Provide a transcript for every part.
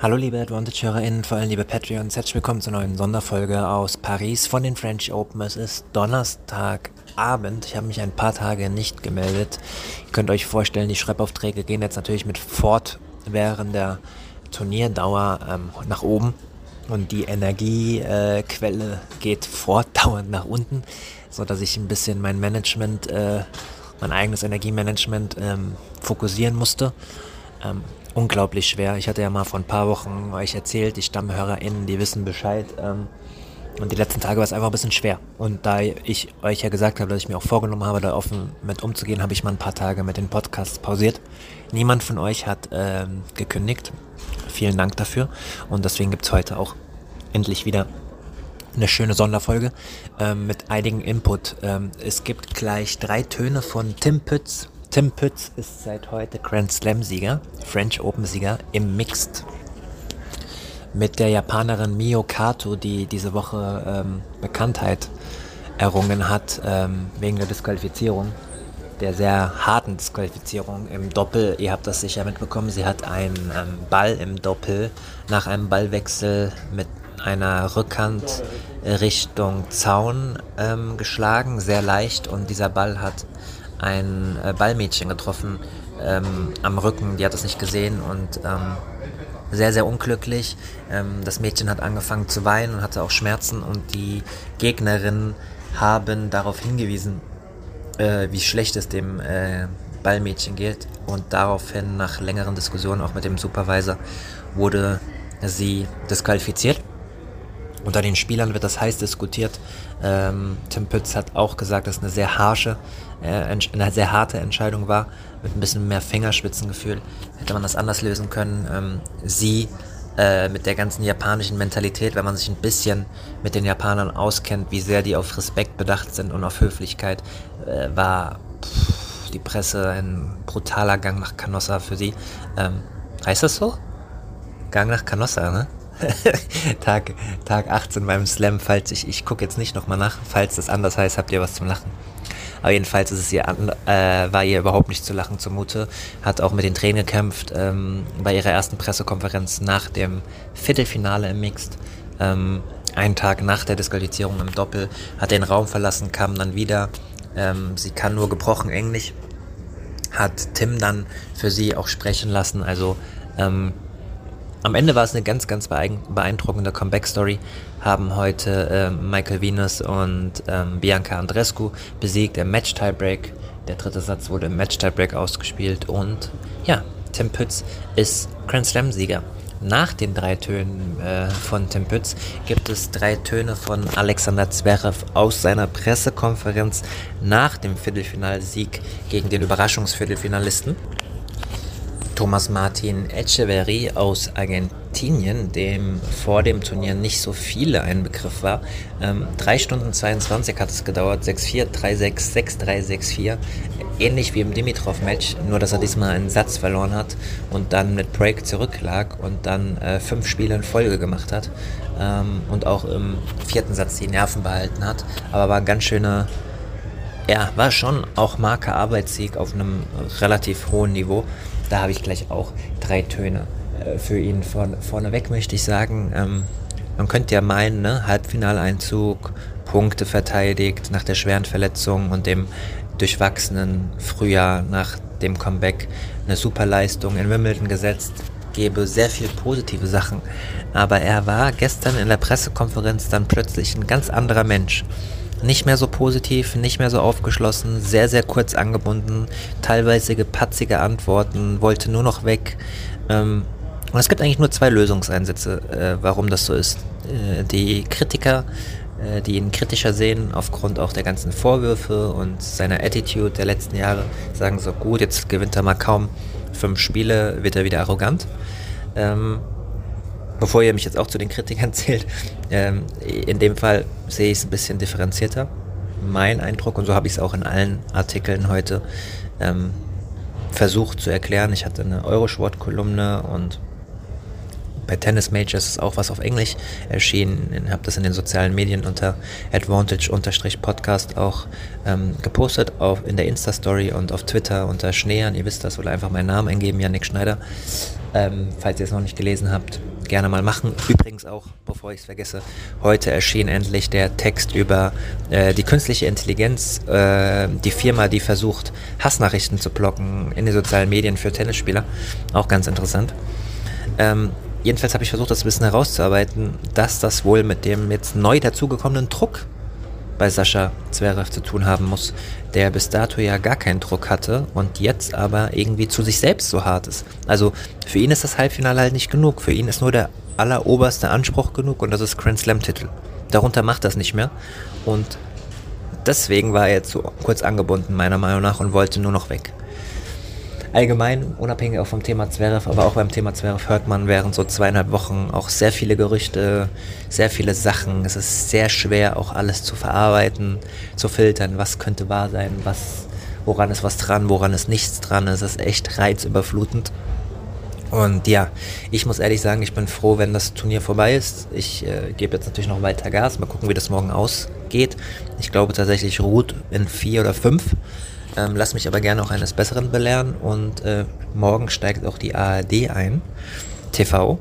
Hallo liebe Advantage-HörerInnen, vor allem liebe Patreons, herzlich willkommen zur neuen Sonderfolge aus Paris von den French Open. Es ist Donnerstagabend, ich habe mich ein paar Tage nicht gemeldet. Ihr könnt euch vorstellen, die Schreibaufträge gehen jetzt natürlich mit fort während der Turnierdauer ähm, nach oben und die Energiequelle äh, geht fortdauernd nach unten, so dass ich ein bisschen mein Management, äh, mein eigenes Energiemanagement ähm, fokussieren musste. Ähm, unglaublich schwer. Ich hatte ja mal vor ein paar Wochen euch erzählt, die StammhörerInnen, die wissen Bescheid. Ähm, und die letzten Tage war es einfach ein bisschen schwer. Und da ich euch ja gesagt habe, dass ich mir auch vorgenommen habe, da offen mit umzugehen, habe ich mal ein paar Tage mit den Podcasts pausiert. Niemand von euch hat ähm, gekündigt. Vielen Dank dafür. Und deswegen gibt es heute auch endlich wieder eine schöne Sonderfolge ähm, mit einigen Input. Ähm, es gibt gleich drei Töne von Tim Pütz Tim Pütz ist seit heute Grand Slam-Sieger, French Open-Sieger im Mixed. Mit der Japanerin Mio Kato, die diese Woche ähm, Bekanntheit errungen hat ähm, wegen der Disqualifizierung, der sehr harten Disqualifizierung im Doppel. Ihr habt das sicher mitbekommen. Sie hat einen ähm, Ball im Doppel nach einem Ballwechsel mit einer Rückhand Richtung Zaun ähm, geschlagen, sehr leicht und dieser Ball hat ein äh, Ballmädchen getroffen ähm, am Rücken, die hat das nicht gesehen und ähm, sehr, sehr unglücklich. Ähm, das Mädchen hat angefangen zu weinen und hatte auch Schmerzen und die Gegnerinnen haben darauf hingewiesen, äh, wie schlecht es dem äh, Ballmädchen geht und daraufhin nach längeren Diskussionen auch mit dem Supervisor wurde sie disqualifiziert. Unter den Spielern wird das heiß diskutiert. Ähm, Tim Pütz hat auch gesagt, dass es eine sehr harsche, äh, eine sehr harte Entscheidung war, mit ein bisschen mehr Fingerspitzengefühl. Hätte man das anders lösen können. Ähm, sie äh, mit der ganzen japanischen Mentalität, wenn man sich ein bisschen mit den Japanern auskennt, wie sehr die auf Respekt bedacht sind und auf Höflichkeit, äh, war pff, die Presse ein brutaler Gang nach Canossa für sie. Ähm, heißt das so? Gang nach Canossa, ne? Tag, Tag 18 beim Slam, falls ich, ich gucke jetzt nicht nochmal nach, falls das anders heißt, habt ihr was zum Lachen. Aber jedenfalls ist es ihr, äh, war ihr überhaupt nicht zu lachen zumute, hat auch mit den Tränen gekämpft ähm, bei ihrer ersten Pressekonferenz nach dem Viertelfinale im Mixed. Ähm, einen Tag nach der Disqualifizierung im Doppel, hat den Raum verlassen, kam dann wieder. Ähm, sie kann nur gebrochen Englisch, hat Tim dann für sie auch sprechen lassen, also ähm, am Ende war es eine ganz, ganz beeindruckende Comeback-Story. Haben heute äh, Michael Venus und ähm, Bianca Andrescu besiegt im Match-Tiebreak. Der dritte Satz wurde im Match-Tiebreak ausgespielt und ja, Tim Pütz ist Grand Slam-Sieger. Nach den drei Tönen äh, von Tim Pütz gibt es drei Töne von Alexander Zverev aus seiner Pressekonferenz nach dem Viertelfinalsieg gegen den Überraschungsviertelfinalisten. Thomas Martin Echeverry aus Argentinien, dem vor dem Turnier nicht so viele ein Begriff war. Ähm, 3 Stunden 22 hat es gedauert, 6-4, 3-6, 6-3, 6-4. Ähnlich wie im Dimitrov-Match, nur dass er diesmal einen Satz verloren hat und dann mit Break zurücklag und dann äh, fünf Spiele in Folge gemacht hat ähm, und auch im vierten Satz die Nerven behalten hat. Aber war ein ganz schöner ja, war schon auch Marke Arbeitssieg auf einem relativ hohen Niveau. Da habe ich gleich auch drei Töne äh, für ihn. Vorne, vorneweg möchte ich sagen, ähm, man könnte ja meinen, ne, Halbfinaleinzug, Punkte verteidigt nach der schweren Verletzung und dem durchwachsenen Frühjahr nach dem Comeback eine super Leistung in Wimbledon gesetzt, gebe sehr viel positive Sachen. Aber er war gestern in der Pressekonferenz dann plötzlich ein ganz anderer Mensch nicht mehr so positiv, nicht mehr so aufgeschlossen, sehr, sehr kurz angebunden, teilweise gepatzige Antworten, wollte nur noch weg. Ähm, und es gibt eigentlich nur zwei Lösungseinsätze, äh, warum das so ist. Äh, die Kritiker, äh, die ihn kritischer sehen, aufgrund auch der ganzen Vorwürfe und seiner Attitude der letzten Jahre, sagen so, gut, jetzt gewinnt er mal kaum fünf Spiele, wird er wieder arrogant. Ähm, bevor ihr mich jetzt auch zu den Kritikern zählt, ähm, in dem Fall sehe ich es ein bisschen differenzierter. Mein Eindruck, und so habe ich es auch in allen Artikeln heute ähm, versucht zu erklären. Ich hatte eine Eurosport-Kolumne und bei Tennis Majors ist auch was auf Englisch erschienen. Ich habe das in den sozialen Medien unter Advantage-Podcast auch ähm, gepostet, auf, in der Insta-Story und auf Twitter unter Schneean. Ihr wisst das, oder einfach meinen Namen eingeben, Yannick Schneider. Ähm, falls ihr es noch nicht gelesen habt, gerne mal machen. Übrigens auch, bevor ich es vergesse, heute erschien endlich der Text über äh, die künstliche Intelligenz, äh, die Firma, die versucht, Hassnachrichten zu blocken in den sozialen Medien für Tennisspieler. Auch ganz interessant. Ähm, jedenfalls habe ich versucht, das ein bisschen herauszuarbeiten, dass das wohl mit dem jetzt neu dazugekommenen Druck bei Sascha Zverev zu tun haben muss, der bis dato ja gar keinen Druck hatte und jetzt aber irgendwie zu sich selbst so hart ist. Also für ihn ist das Halbfinale halt nicht genug. Für ihn ist nur der alleroberste Anspruch genug und das ist Grand Slam Titel. Darunter macht das nicht mehr und deswegen war er jetzt so kurz angebunden meiner Meinung nach und wollte nur noch weg allgemein, unabhängig auch vom Thema Zverev, aber auch beim Thema Zverev hört man während so zweieinhalb Wochen auch sehr viele Gerüchte, sehr viele Sachen. Es ist sehr schwer, auch alles zu verarbeiten, zu filtern, was könnte wahr sein, was, woran ist was dran, woran ist nichts dran. Es ist echt reizüberflutend. Und ja, ich muss ehrlich sagen, ich bin froh, wenn das Turnier vorbei ist. Ich äh, gebe jetzt natürlich noch weiter Gas. Mal gucken, wie das morgen ausgeht. Ich glaube tatsächlich Ruth in vier oder fünf. Ähm, lass mich aber gerne auch eines Besseren belehren und äh, morgen steigt auch die ARD ein, TV.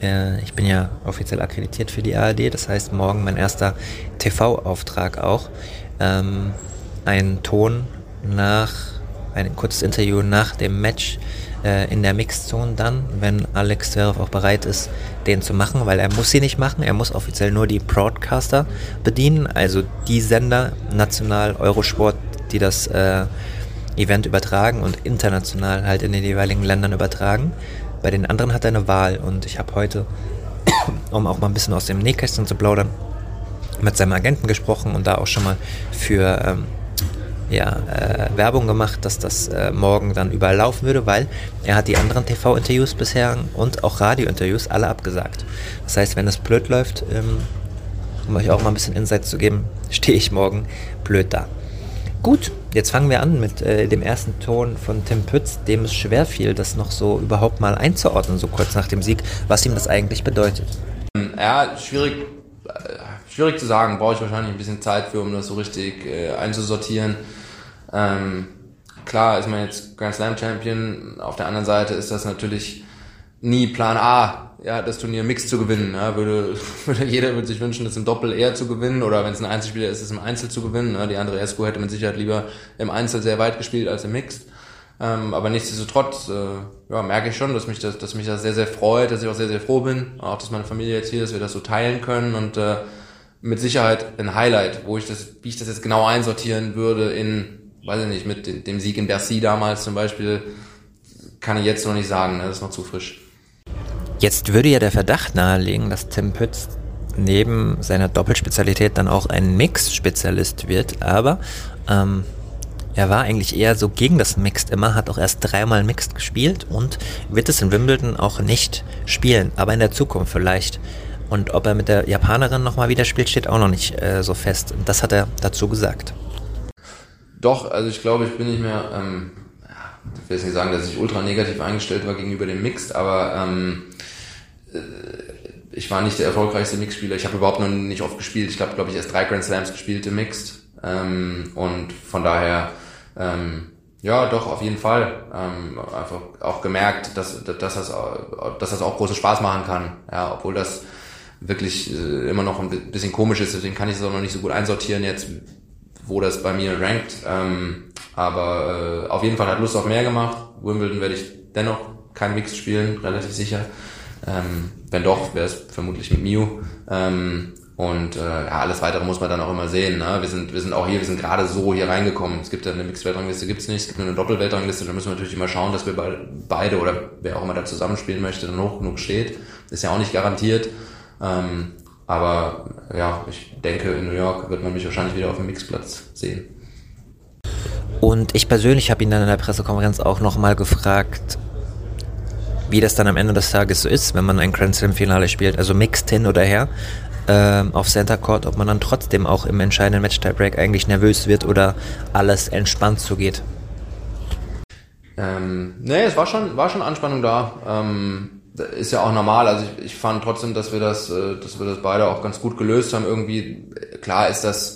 Äh, ich bin ja offiziell akkreditiert für die ARD, das heißt morgen mein erster TV-Auftrag auch. Ähm, ein Ton nach, ein kurzes Interview nach dem Match äh, in der Mixzone dann, wenn Alex Zverev auch bereit ist, den zu machen, weil er muss sie nicht machen, er muss offiziell nur die Broadcaster bedienen, also die Sender, national, Eurosport, die das äh, Event übertragen und international halt in den jeweiligen Ländern übertragen. Bei den anderen hat er eine Wahl und ich habe heute, um auch mal ein bisschen aus dem Nähkästchen zu plaudern, mit seinem Agenten gesprochen und da auch schon mal für ähm, ja, äh, Werbung gemacht, dass das äh, morgen dann überall laufen würde, weil er hat die anderen TV-Interviews bisher und auch Radio-Interviews alle abgesagt. Das heißt, wenn es blöd läuft, ähm, um euch auch mal ein bisschen Insights zu geben, stehe ich morgen blöd da. Gut, jetzt fangen wir an mit äh, dem ersten Ton von Tim Pütz, dem es schwer fiel, das noch so überhaupt mal einzuordnen, so kurz nach dem Sieg, was ihm das eigentlich bedeutet. Ja, schwierig, äh, schwierig zu sagen, brauche ich wahrscheinlich ein bisschen Zeit für, um das so richtig äh, einzusortieren. Ähm, klar ist man jetzt Grand Slam Champion, auf der anderen Seite ist das natürlich nie Plan A, ja, das Turnier Mix zu gewinnen. Ja, würde, würde jeder würde sich wünschen, das im Doppel eher zu gewinnen oder wenn es ein Einzelspieler ist, es im Einzel zu gewinnen. Ja, die andere Esco hätte mit Sicherheit lieber im Einzel sehr weit gespielt als im Mixed. Ähm, aber nichtsdestotrotz äh, ja, merke ich schon, dass mich das, dass mich das sehr, sehr freut, dass ich auch sehr, sehr froh bin, auch dass meine Familie jetzt hier ist, wir das so teilen können und äh, mit Sicherheit ein Highlight, wo ich das, wie ich das jetzt genau einsortieren würde in, weiß ich nicht, mit dem Sieg in Bercy damals zum Beispiel, kann ich jetzt noch nicht sagen, ne? das ist noch zu frisch. Jetzt würde ja der Verdacht nahelegen, dass Tim Pütz neben seiner Doppelspezialität dann auch ein Mix-Spezialist wird, aber ähm, er war eigentlich eher so gegen das Mixed immer, hat auch erst dreimal Mixed gespielt und wird es in Wimbledon auch nicht spielen, aber in der Zukunft vielleicht. Und ob er mit der Japanerin nochmal wieder spielt, steht auch noch nicht äh, so fest. Das hat er dazu gesagt. Doch, also ich glaube, ich bin nicht mehr, ähm, ich will jetzt nicht sagen, dass ich ultra negativ eingestellt war gegenüber dem Mixed, aber ähm, äh, ich war nicht der erfolgreichste Mixspieler. Ich habe überhaupt noch nicht oft gespielt. Ich habe, glaube ich, erst drei Grand Slams gespielt im Mixed. Ähm, und von daher, ähm, ja, doch, auf jeden Fall. Ähm, einfach auch gemerkt, dass, dass, das, dass das auch großen Spaß machen kann. Ja, obwohl das wirklich äh, immer noch ein bisschen komisch ist. Deswegen kann ich es auch noch nicht so gut einsortieren jetzt, wo das bei mir rankt. Ähm, aber äh, auf jeden Fall hat Lust auf mehr gemacht. Wimbledon werde ich dennoch kein Mixed spielen, relativ sicher. Ähm, wenn doch, wäre es vermutlich mit Miu. Ähm, und äh, ja, alles weitere muss man dann auch immer sehen. Ne? Wir sind, wir sind auch hier, wir sind gerade so hier reingekommen. Es gibt ja eine Mixed-Weltrangliste, gibt's nicht. Es gibt nur eine Doppel-Weltrangliste. Da müssen wir natürlich immer schauen, dass wir beide oder wer auch immer da zusammenspielen möchte, dann hoch genug steht. Ist ja auch nicht garantiert. Ähm, aber ja, ich denke, in New York wird man mich wahrscheinlich wieder auf dem Mixplatz sehen. Und ich persönlich habe ihn dann in der Pressekonferenz auch nochmal gefragt, wie das dann am Ende des Tages so ist, wenn man ein Grand Slam Finale spielt, also mixed hin oder her, äh, auf Center Court, ob man dann trotzdem auch im entscheidenden Match Tiebreak eigentlich nervös wird oder alles entspannt zugeht. Ähm, nee, es war schon, war schon Anspannung da. Ähm, ist ja auch normal. Also ich, ich fand trotzdem, dass wir das, äh, dass wir das beide auch ganz gut gelöst haben. Irgendwie, klar ist das,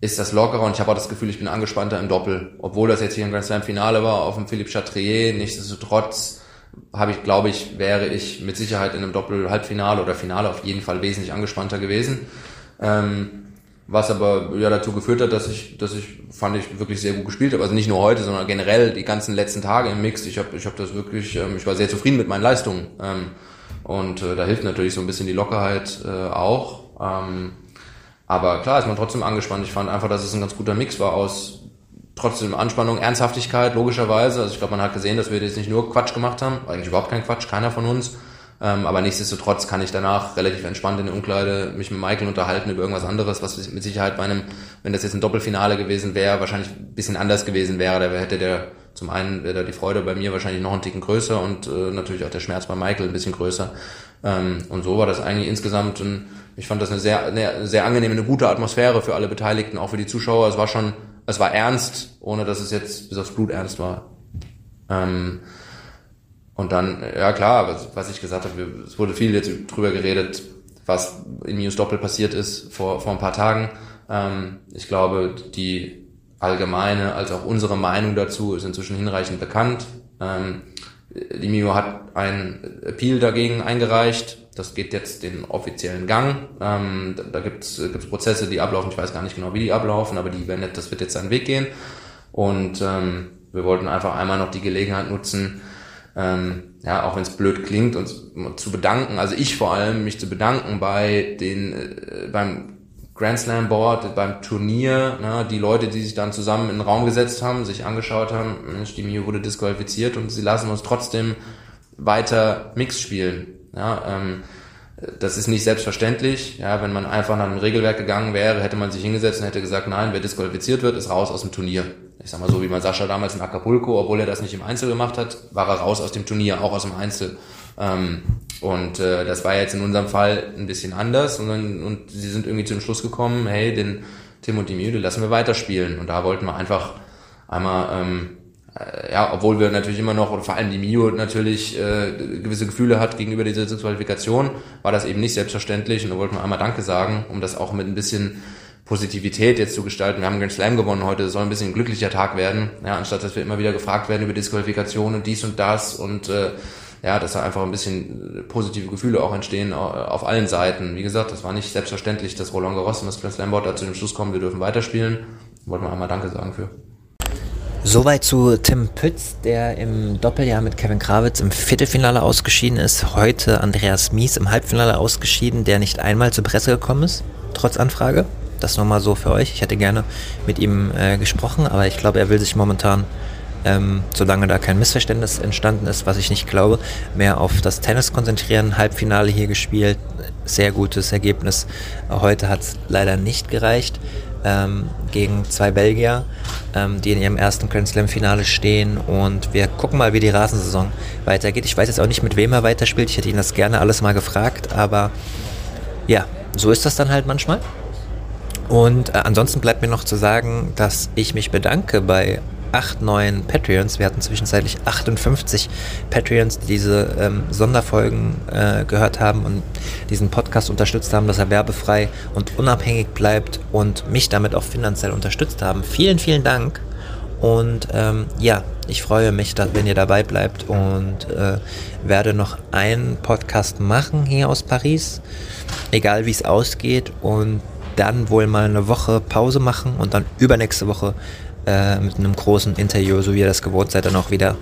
ist das lockerer und ich habe auch das Gefühl, ich bin angespannter im Doppel. Obwohl das jetzt hier im Grand Slam Finale war, auf dem Philippe Chatrier, nichtsdestotrotz habe ich, glaube ich, wäre ich mit Sicherheit in einem Doppel-Halbfinale oder Finale auf jeden Fall wesentlich angespannter gewesen. Ähm, was aber ja dazu geführt hat, dass ich, dass ich fand ich wirklich sehr gut gespielt habe. Also nicht nur heute, sondern generell die ganzen letzten Tage im Mix. Ich habe, ich habe das wirklich, ähm, ich war sehr zufrieden mit meinen Leistungen. Ähm, und äh, da hilft natürlich so ein bisschen die Lockerheit äh, auch. Ähm, aber klar ist man trotzdem angespannt. Ich fand einfach, dass es ein ganz guter Mix war aus trotzdem Anspannung, Ernsthaftigkeit, logischerweise. Also ich glaube, man hat gesehen, dass wir jetzt nicht nur Quatsch gemacht haben, eigentlich überhaupt kein Quatsch, keiner von uns. Ähm, aber nichtsdestotrotz kann ich danach relativ entspannt in der Umkleide mich mit Michael unterhalten über irgendwas anderes, was mit Sicherheit bei einem, wenn das jetzt ein Doppelfinale gewesen wäre, wahrscheinlich ein bisschen anders gewesen wäre. Da hätte der zum einen wäre da die Freude bei mir wahrscheinlich noch einen Ticken größer und äh, natürlich auch der Schmerz bei Michael ein bisschen größer. Ähm, und so war das eigentlich insgesamt ein, ich fand das eine sehr, eine sehr angenehme, eine gute Atmosphäre für alle Beteiligten, auch für die Zuschauer. Es war schon, es war ernst, ohne dass es jetzt bis aufs Blut ernst war. Ähm, und dann, ja klar, was, was ich gesagt habe, es wurde viel jetzt drüber geredet, was in News Doppel passiert ist vor, vor ein paar Tagen. Ähm, ich glaube, die allgemeine als auch unsere Meinung dazu ist inzwischen hinreichend bekannt. Ähm, die Mio hat ein Appeal dagegen eingereicht. Das geht jetzt den offiziellen Gang. Ähm, da da gibt es Prozesse, die ablaufen. Ich weiß gar nicht genau, wie die ablaufen, aber die werden, das wird jetzt seinen Weg gehen. Und ähm, wir wollten einfach einmal noch die Gelegenheit nutzen, ähm, ja, auch wenn es blöd klingt, uns zu bedanken, also ich vor allem, mich zu bedanken bei den, äh, beim Grand Slam Board, beim Turnier, ne, die Leute, die sich dann zusammen in den Raum gesetzt haben, sich angeschaut haben, Mensch, die Mio wurde disqualifiziert und sie lassen uns trotzdem weiter Mix spielen. Ja, ähm, das ist nicht selbstverständlich. Ja, wenn man einfach nach dem Regelwerk gegangen wäre, hätte man sich hingesetzt und hätte gesagt, nein, wer disqualifiziert wird, ist raus aus dem Turnier ich sag mal so wie man Sascha damals in Acapulco, obwohl er das nicht im Einzel gemacht hat, war er raus aus dem Turnier, auch aus dem Einzel. Ähm, und äh, das war jetzt in unserem Fall ein bisschen anders und, und sie sind irgendwie zu dem Schluss gekommen, hey, den Tim und die Müde lassen wir weiterspielen. Und da wollten wir einfach einmal, ähm, äh, ja, obwohl wir natürlich immer noch, oder vor allem die Mio natürlich äh, gewisse Gefühle hat gegenüber dieser Qualifikation, war das eben nicht selbstverständlich und da wollten wir einmal Danke sagen, um das auch mit ein bisschen Positivität jetzt zu gestalten. Wir haben Grand Slam gewonnen heute, es soll ein bisschen ein glücklicher Tag werden, ja, anstatt dass wir immer wieder gefragt werden über Disqualifikation und dies und das und äh, ja, dass da einfach ein bisschen positive Gefühle auch entstehen auf allen Seiten. Wie gesagt, das war nicht selbstverständlich, dass Roland Garros und das Grand Slam Board da zu dem Schluss kommen, wir dürfen weiterspielen. Wollten wir einmal Danke sagen für. Soweit zu Tim Pütz, der im Doppeljahr mit Kevin Krawitz im Viertelfinale ausgeschieden ist. Heute Andreas Mies im Halbfinale ausgeschieden, der nicht einmal zur Presse gekommen ist, trotz Anfrage. Das nochmal so für euch. Ich hätte gerne mit ihm äh, gesprochen, aber ich glaube, er will sich momentan, ähm, solange da kein Missverständnis entstanden ist, was ich nicht glaube, mehr auf das Tennis konzentrieren. Halbfinale hier gespielt, sehr gutes Ergebnis. Heute hat es leider nicht gereicht. Ähm, gegen zwei Belgier, ähm, die in ihrem ersten Grand Slam Finale stehen und wir gucken mal, wie die Rasensaison weitergeht. Ich weiß jetzt auch nicht, mit wem er weiterspielt. Ich hätte ihn das gerne alles mal gefragt, aber ja, so ist das dann halt manchmal. Und äh, ansonsten bleibt mir noch zu sagen, dass ich mich bedanke bei acht neuen Patreons. Wir hatten zwischenzeitlich 58 Patreons, die diese ähm, Sonderfolgen äh, gehört haben und diesen Podcast unterstützt haben, dass er werbefrei und unabhängig bleibt und mich damit auch finanziell unterstützt haben. Vielen, vielen Dank. Und ähm, ja, ich freue mich, dass, wenn ihr dabei bleibt und äh, werde noch einen Podcast machen hier aus Paris, egal wie es ausgeht. Und dann wohl mal eine Woche Pause machen und dann übernächste Woche äh, mit einem großen Interview, so wie ihr das gewohnt seid, dann auch wieder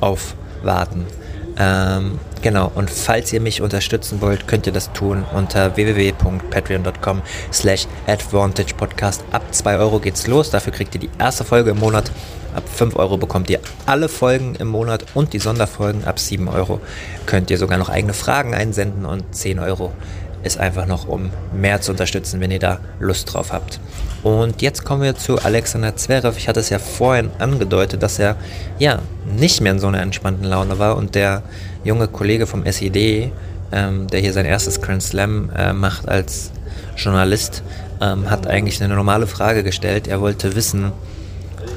aufwarten. Ähm, genau, und falls ihr mich unterstützen wollt, könnt ihr das tun unter www.patreon.com slash advantagepodcast. Ab 2 Euro geht's los, dafür kriegt ihr die erste Folge im Monat. Ab 5 Euro bekommt ihr alle Folgen im Monat und die Sonderfolgen. Ab 7 Euro könnt ihr sogar noch eigene Fragen einsenden und 10 Euro ist einfach noch, um mehr zu unterstützen, wenn ihr da Lust drauf habt. Und jetzt kommen wir zu Alexander Zverev. Ich hatte es ja vorhin angedeutet, dass er ja nicht mehr in so einer entspannten Laune war und der junge Kollege vom SED, ähm, der hier sein erstes Grand Slam äh, macht als Journalist, ähm, hat eigentlich eine normale Frage gestellt. Er wollte wissen,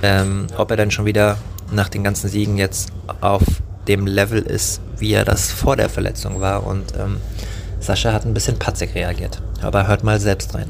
ähm, ob er dann schon wieder nach den ganzen Siegen jetzt auf dem Level ist, wie er das vor der Verletzung war. Und ähm, Sascha hat ein bisschen patzig reagiert. Aber hört mal selbst rein.